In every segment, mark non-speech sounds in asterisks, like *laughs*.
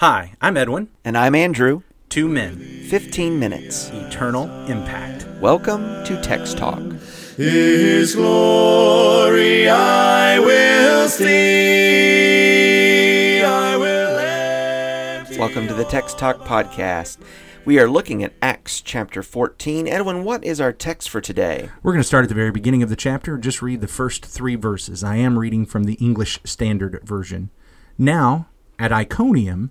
Hi, I'm Edwin. And I'm Andrew. Two men, 15 minutes. eternal impact. Welcome to Text Talk. His glory I will see. I will empty Welcome to the Text Talk podcast. We are looking at Acts chapter 14. Edwin, what is our text for today? We're going to start at the very beginning of the chapter. Just read the first three verses. I am reading from the English Standard Version. Now, at Iconium,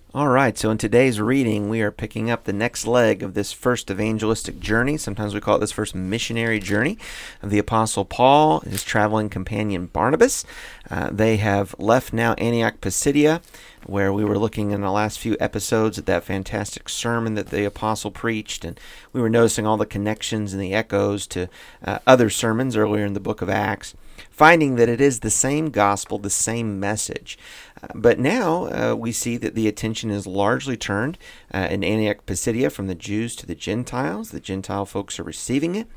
All right, so in today's reading, we are picking up the next leg of this first evangelistic journey. Sometimes we call it this first missionary journey of the Apostle Paul and his traveling companion Barnabas. Uh, they have left now Antioch Pisidia, where we were looking in the last few episodes at that fantastic sermon that the Apostle preached, and we were noticing all the connections and the echoes to uh, other sermons earlier in the book of Acts finding that it is the same gospel, the same message. But now uh, we see that the attention is largely turned uh, in Antioch Pisidia from the Jews to the Gentiles. The Gentile folks are receiving it.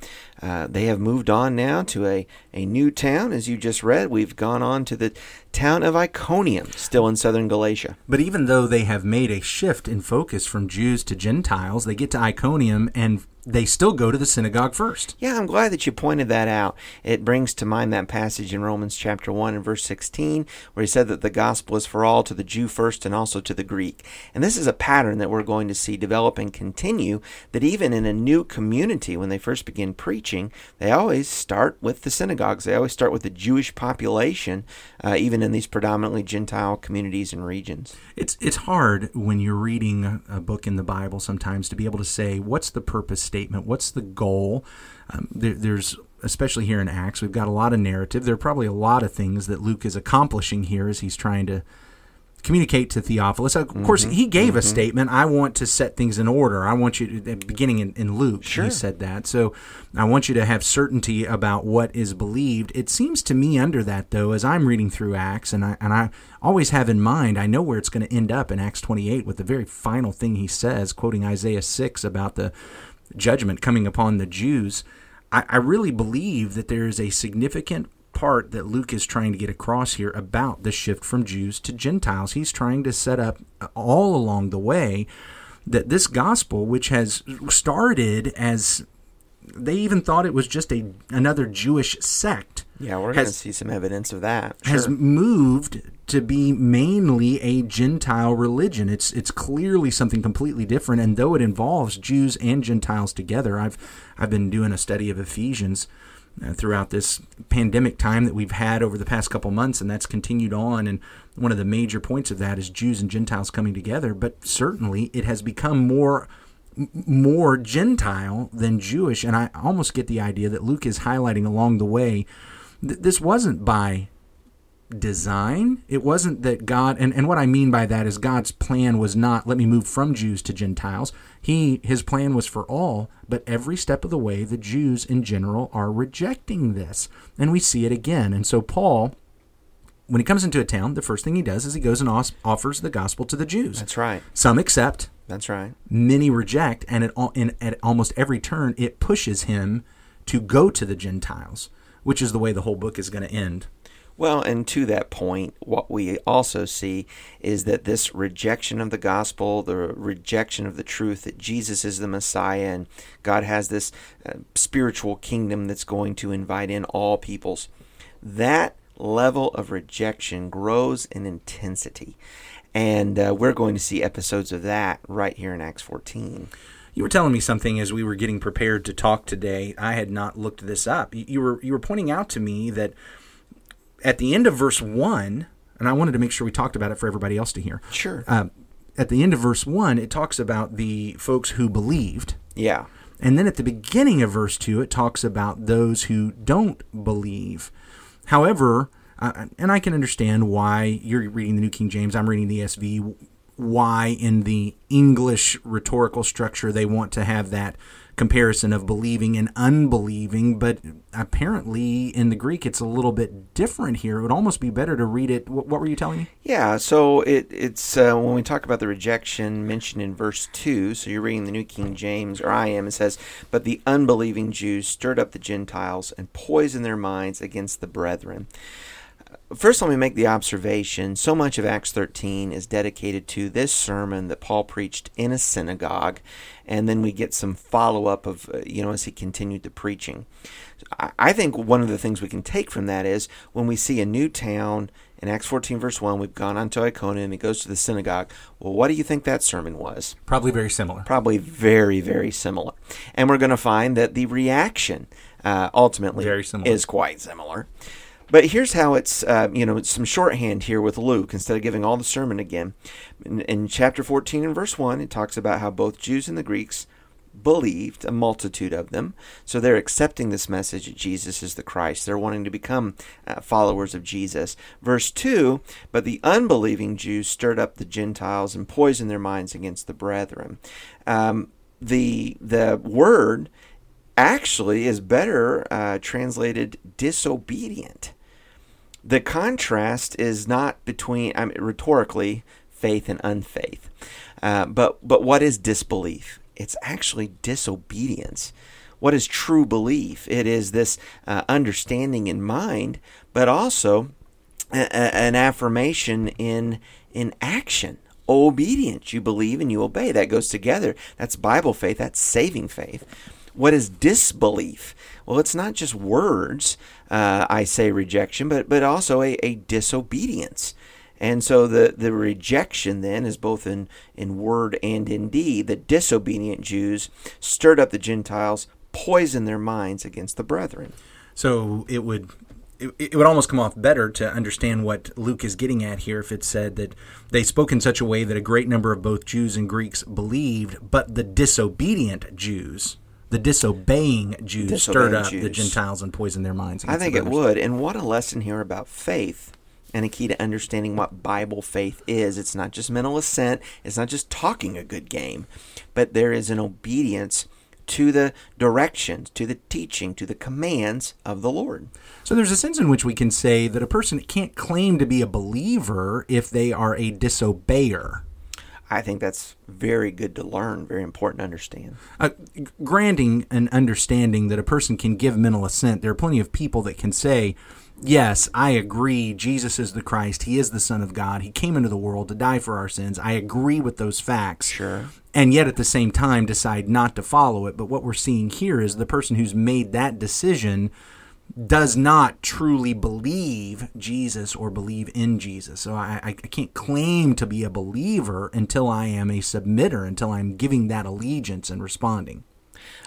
Uh, they have moved on now to a, a new town, as you just read. We've gone on to the town of Iconium, still in southern Galatia. But even though they have made a shift in focus from Jews to Gentiles, they get to Iconium and they still go to the synagogue first. Yeah, I'm glad that you pointed that out. It brings to mind that passage in Romans chapter 1 and verse 16 where he said that the gospel is for all to the Jew first and also to the Greek. And this is a pattern that we're going to see develop and continue that even in a new community when they first begin preaching, they always start with the synagogues. They always start with the Jewish population, uh, even in these predominantly Gentile communities and regions. It's it's hard when you're reading a book in the Bible sometimes to be able to say what's the purpose statement, what's the goal. Um, there, there's especially here in Acts, we've got a lot of narrative. There are probably a lot of things that Luke is accomplishing here as he's trying to communicate to Theophilus. Of course, he gave a statement. I want to set things in order. I want you to, beginning in, in Luke, Sure. he said that. So I want you to have certainty about what is believed. It seems to me under that, though, as I'm reading through Acts, and I, and I always have in mind, I know where it's going to end up in Acts 28 with the very final thing he says, quoting Isaiah 6 about the judgment coming upon the Jews. I, I really believe that there is a significant part that Luke is trying to get across here about the shift from Jews to Gentiles. He's trying to set up all along the way that this gospel, which has started as they even thought it was just a another Jewish sect, Yeah, we're going to see some evidence of that. has Sure. moved to be mainly a Gentile religion. It's it's clearly something completely different, and though it involves Jews and Gentiles together, I've I've been doing a study of Ephesians uh, throughout this pandemic time that we've had over the past couple months, and that's continued on. And one of the major points of that is Jews and Gentiles coming together. But certainly, it has become more more Gentile than Jewish, and I almost get the idea that Luke is highlighting along the way. Th- This wasn't by design. It wasn't that God and, and what I mean by that is God's plan was not let me move from Jews to Gentiles. He his plan was for all, but every step of the way the Jews in general are rejecting this. And we see it again. And so Paul when he comes into a town, the first thing he does is he goes and offers the gospel to the Jews. That's right. Some accept, That's right. many reject, and at, al- in, at almost every turn, it pushes him to go to the Gentiles, which is the way the whole book is going to end. Well, and to that point, what we also see is that this rejection of the gospel, the rejection of the truth that Jesus is the Messiah and God has this uh, spiritual kingdom that's going to invite in all peoples, that level of rejection grows in intensity. And uh, we're going to see episodes of that right here in Acts 14. You were telling me something as we were getting prepared to talk today. I had not looked this up. You, you were you were pointing out to me that at the end of verse one, and I wanted to make sure we talked about it for everybody else to hear. Sure. Um, at the end of verse one, it talks about the folks who believed, yeah. and then at the beginning of verse two, it talks about those who don't believe. However, uh, and I can understand why you're reading the New King James, I'm reading the ESV, why in the English rhetorical structure they want to have that comparison of believing and unbelieving, but apparently in the Greek it's a little bit different here. It would almost be better to read it. What, were you telling me? Yeah, so it, it's uh, when we talk about the rejection mentioned in verse 2, so you're reading the New King James, or I am, it says, But the unbelieving Jews stirred up the Gentiles and poisoned their minds against the brethren. First, let me make the observation so much of Acts 13 is dedicated to this sermon that Paul preached in a synagogue, and then we get some follow up of, uh, you know, as he continued the preaching. I think one of the things we can take from that is when we see a new town in Acts 14, verse 1, we've gone on to Iconium, and he goes to the synagogue. Well, what do you think that sermon was? Probably very similar. Probably very, very similar. And we're going to find that the reaction uh, ultimately is quite similar. But here's how it's, uh, you know, some shorthand here with Luke instead of giving all the sermon again. In, in chapter 14 and verse 1, it talks about how both Jews and the Greeks believed, a multitude of them. So they're accepting this message that Jesus is the Christ. They're wanting to become uh, followers of Jesus. Verse 2 But the unbelieving Jews stirred up the Gentiles and poisoned their minds against the brethren. Um, the, the word actually is better uh, translated disobedient. The contrast is not between, I mean, rhetorically, faith and unfaith. Uh, but, but what is disbelief? It's actually disobedience. What is true belief? It is this uh, understanding in mind, but also a, a, an affirmation in in action. Obedience. You believe and you obey. That goes together. That's Bible faith. That's saving faith. What is disbelief? Well, it's not just words. Uh, I say rejection, but but also a, a disobedience. And so the, the rejection then is both in, in word and in deed. The disobedient Jews stirred up the Gentiles, poisoned their minds against the brethren. So it would it, it would almost come off better to understand what Luke is getting at here if it said that they spoke in such a way that a great number of both Jews and Greeks believed, but the disobedient Jews, the disobeying Jews, stirred Disobeying up the Gentiles and poisoned their minds. I think it would. And what a lesson here about faith and a key to understanding what Bible faith is. It's not just mental assent, it's not just talking a good game, but there is an obedience to the directions, to the teaching, to the commands of the Lord. So there's a sense in which we can say that a person can't claim to be a believer if they are a disobeyer. I think that's very good to learn, very important to understand. Uh, granting an understanding that a person can give mental assent, there are plenty of people that can say, Yes, I agree. Jesus is the Christ. He is the Son of God. He came into the world to die for our sins. I agree with those facts. Sure. And yet at the same time decide not to follow it. But what we're seeing here is the person who's made that decision does not truly believe Jesus or believe in Jesus. So I, I can't claim to be a believer until I am a submitter, until I'm giving that allegiance and responding.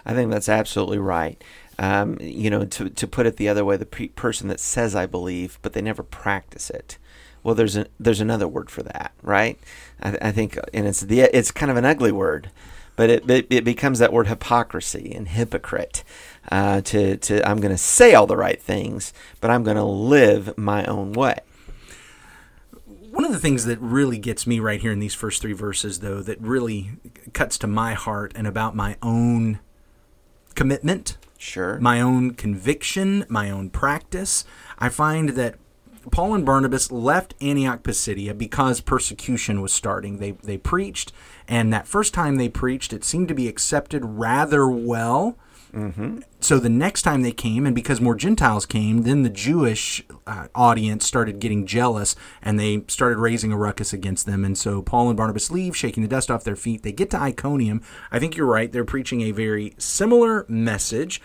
I think that's absolutely right. Um, you know, to, to put it the other way, the pe- person that says I believe, but they never practice it. Well, there's a, there's another word for that, right? I, I think, and it's the it's kind of an ugly word, but it it, it becomes that word hypocrisy and hypocrite. Uh, to to I'm going to say all the right things, but I'm going to live my own way. One of the things that really gets me right here in these first three verses, though, that really cuts to my heart and about my own commitment, Sure. my own conviction, my own practice, I find that Paul and Barnabas left Antioch Pisidia because persecution was starting. They they preached, and that first time they preached, it seemed to be accepted rather well. So the next time they came, and because more Gentiles came, then the Jewish uh, audience started getting jealous, and they started raising a ruckus against them. And so Paul and Barnabas leave, shaking the dust off their feet. They get to Iconium. I think you're right; they're preaching a very similar message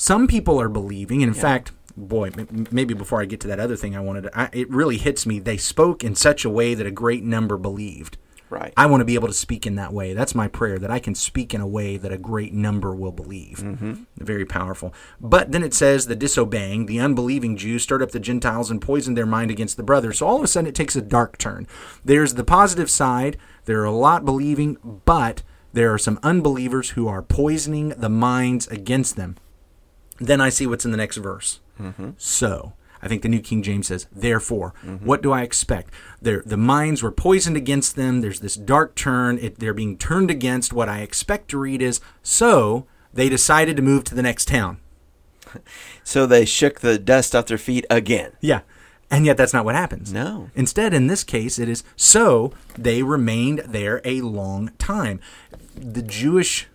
some people are believing, and in fact, boy, m- maybe before I get to that other thing I wanted to, I, it really hits me. They spoke in such a way that a great number believed. Right. I want to be able to speak in that way. That's my prayer, that I can speak in a way that a great number will believe. Mm-hmm. Very powerful. But then it says the disobeying, the unbelieving Jews stirred up the Gentiles and poisoned their mind against the brothers. So all of a sudden it takes a dark turn. There's the positive side. There are a lot believing, but there are some unbelievers who are poisoning the minds against them. Then I see what's in the next verse. So, I think the New King James says, therefore, what do I expect? Their, the minds were poisoned against them. There's this dark turn. It, they're being turned against. What I expect to read is, so they decided to move to the next town. *laughs* So they shook the dust off their feet again. Yeah. And yet that's not what happens. No. Instead, in this case, it is so they remained there a long time. The Jewish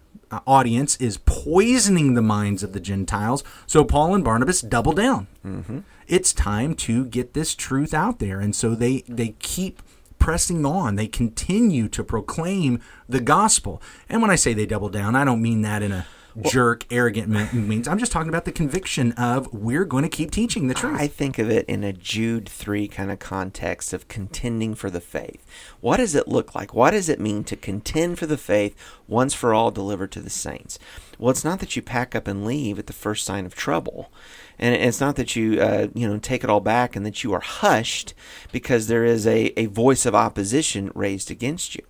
audience is poisoning the minds of the Gentiles, so Paul and Barnabas double down. Mm-hmm. It's time to get this truth out there, and so they they keep pressing on. They continue to proclaim the gospel. And when I say they double down, I don't mean that in a jerk, arrogant me- means. I'm just talking about the conviction of we're going to keep teaching the truth. I think of it in a Jude 3 kind of context of contending for the faith. What does it look like? What does it mean to contend for the faith once for all delivered to the saints? Well, it's not that you pack up and leave at the first sign of trouble. And it's not that you, uh, you know, take it all back and that you are hushed because there is a, a voice of opposition raised against you.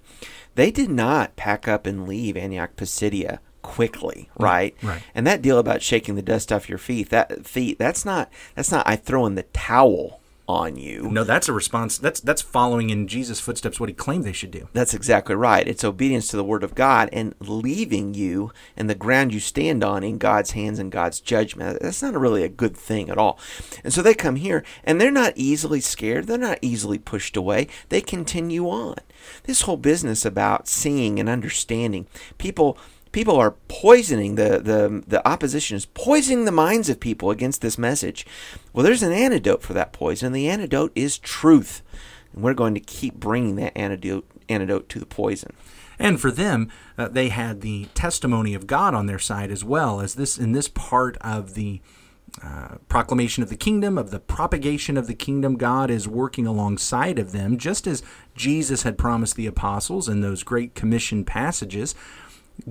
They did not pack up and leave Antioch Pisidia quickly, right? right. And that deal about shaking the dust off your feet, that feet, that's not that's not I throw in the towel on you. no, that's a response. That's that's following in Jesus' footsteps what he claimed they should do. That's exactly right. It's obedience to the word of God and leaving you and the ground you stand on in God's hands and God's judgment. That's not really a good thing at all. And so they come here and they're not easily scared. They're not easily pushed away. They continue on. This whole business about seeing and understanding, people people are poisoning the, the the opposition is poisoning the minds of people against this message. Well, there's an antidote for that poison. The antidote is truth, and we're going to keep bringing that antidote antidote to the poison. And for them, uh, they had the testimony of God on their side as well as this in this part of the uh, proclamation of the kingdom, of the propagation of the kingdom, God is working alongside of them, just as Jesus had promised the apostles in those great commission passages.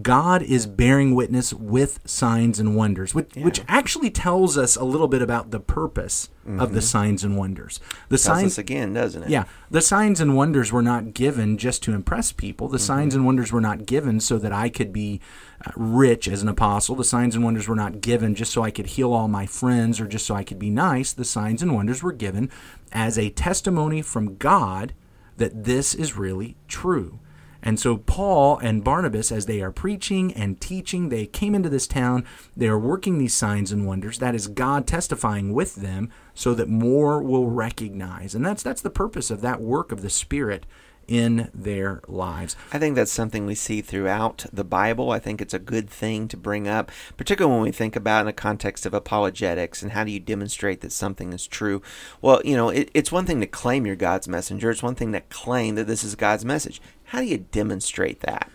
God is bearing witness with signs and wonders, which, which actually tells us a little bit about the purpose of the signs and wonders. The Tells signs, again, doesn't it? yeah, the signs and wonders were not given just to impress people. The signs and wonders were not given so that I could be uh, rich as an apostle. The signs and wonders were not given just so I could heal all my friends or just so I could be nice. The signs and wonders were given as a testimony from God that this is really true. And so Paul and Barnabas, as they are preaching and teaching, they came into this town. They are working these signs and wonders. That is God testifying with them, so that more will recognize. And that's that's the purpose of that work of the Spirit in their lives. I think that's something we see throughout the Bible. I think it's a good thing to bring up, particularly when we think about in the context of apologetics and how do you demonstrate that something is true. Well, you know, it, it's one thing to claim you're God's messenger. It's one thing to claim that this is God's message. How do you demonstrate that?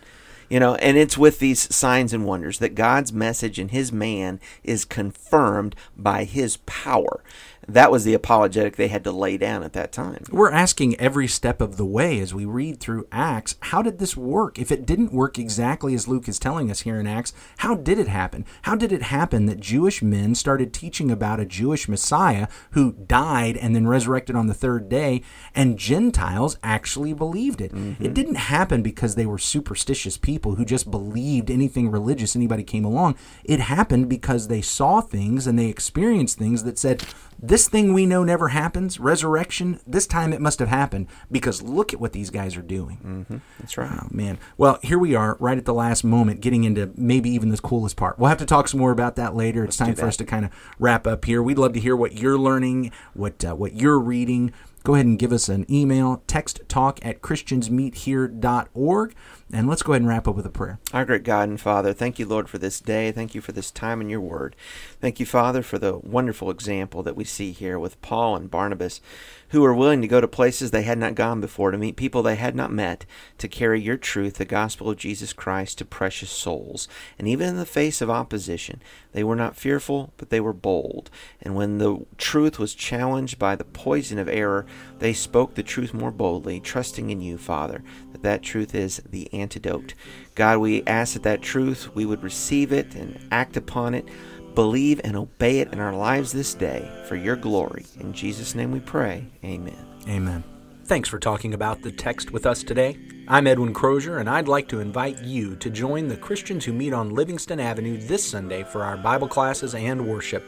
You know, and it's with these signs and wonders that God's message and his man is confirmed by his power. That was the apologetic they had to lay down at that time. We're asking every step of the way as we read through Acts, how did this work? If it didn't work exactly as Luke is telling us here in Acts, how did it happen? How did it happen that Jewish men started teaching about a Jewish Messiah who died and then resurrected on the third day, and Gentiles actually believed it? Mm-hmm. It didn't happen because they were superstitious people who just believed anything religious anybody came along. It happened because they saw things and they experienced things that said, this thing we know never happens, resurrection, this time it must have happened because look at what these guys are doing. That's right. Oh, man. Well, here we are, right at the last moment, getting into maybe even the coolest part. We'll have to talk some more about that later. It's time for us to kind of wrap up here. We'd love to hear what you're learning, what uh, what you're reading. Go ahead and give us an email, text talk at christiansmeethere.org, and let's go ahead and wrap up with a prayer. Our great God and Father, thank you, Lord, for this day. Thank you for this time in your word. Thank you, Father, for the wonderful example that we see here with Paul and Barnabas, who were willing to go to places they had not gone before, to meet people they had not met, to carry your truth, the gospel of Jesus Christ, to precious souls. And even in the face of opposition, they were not fearful, but they were bold. And when the truth was challenged by the poison of error, they spoke the truth more boldly, trusting in you, Father, that that truth is the antidote. God, we ask that that truth, we would receive it and act upon it, believe and obey it in our lives this day for your glory. In Jesus' name we pray. Amen. Amen. Thanks for talking about the text with us today. I'm Edwin Crozier, and I'd like to invite you to join the Christians who meet on Livingston Avenue this Sunday for our Bible classes and worship.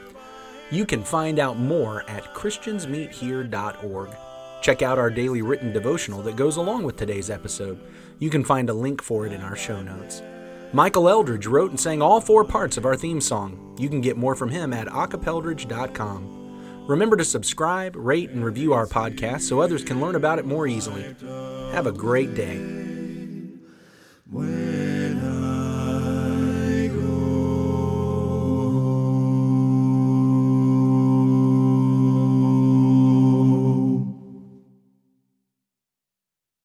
You can find out more at ChristiansMeetHere.org. Check out our daily written devotional that goes along with today's episode. You can find a link for it in our show notes. Michael Eldridge wrote and sang all four parts of our theme song. You can get more from him at acapeldridge.com. Remember to subscribe, rate, and review our podcast so others can learn about it more easily. Have a great day.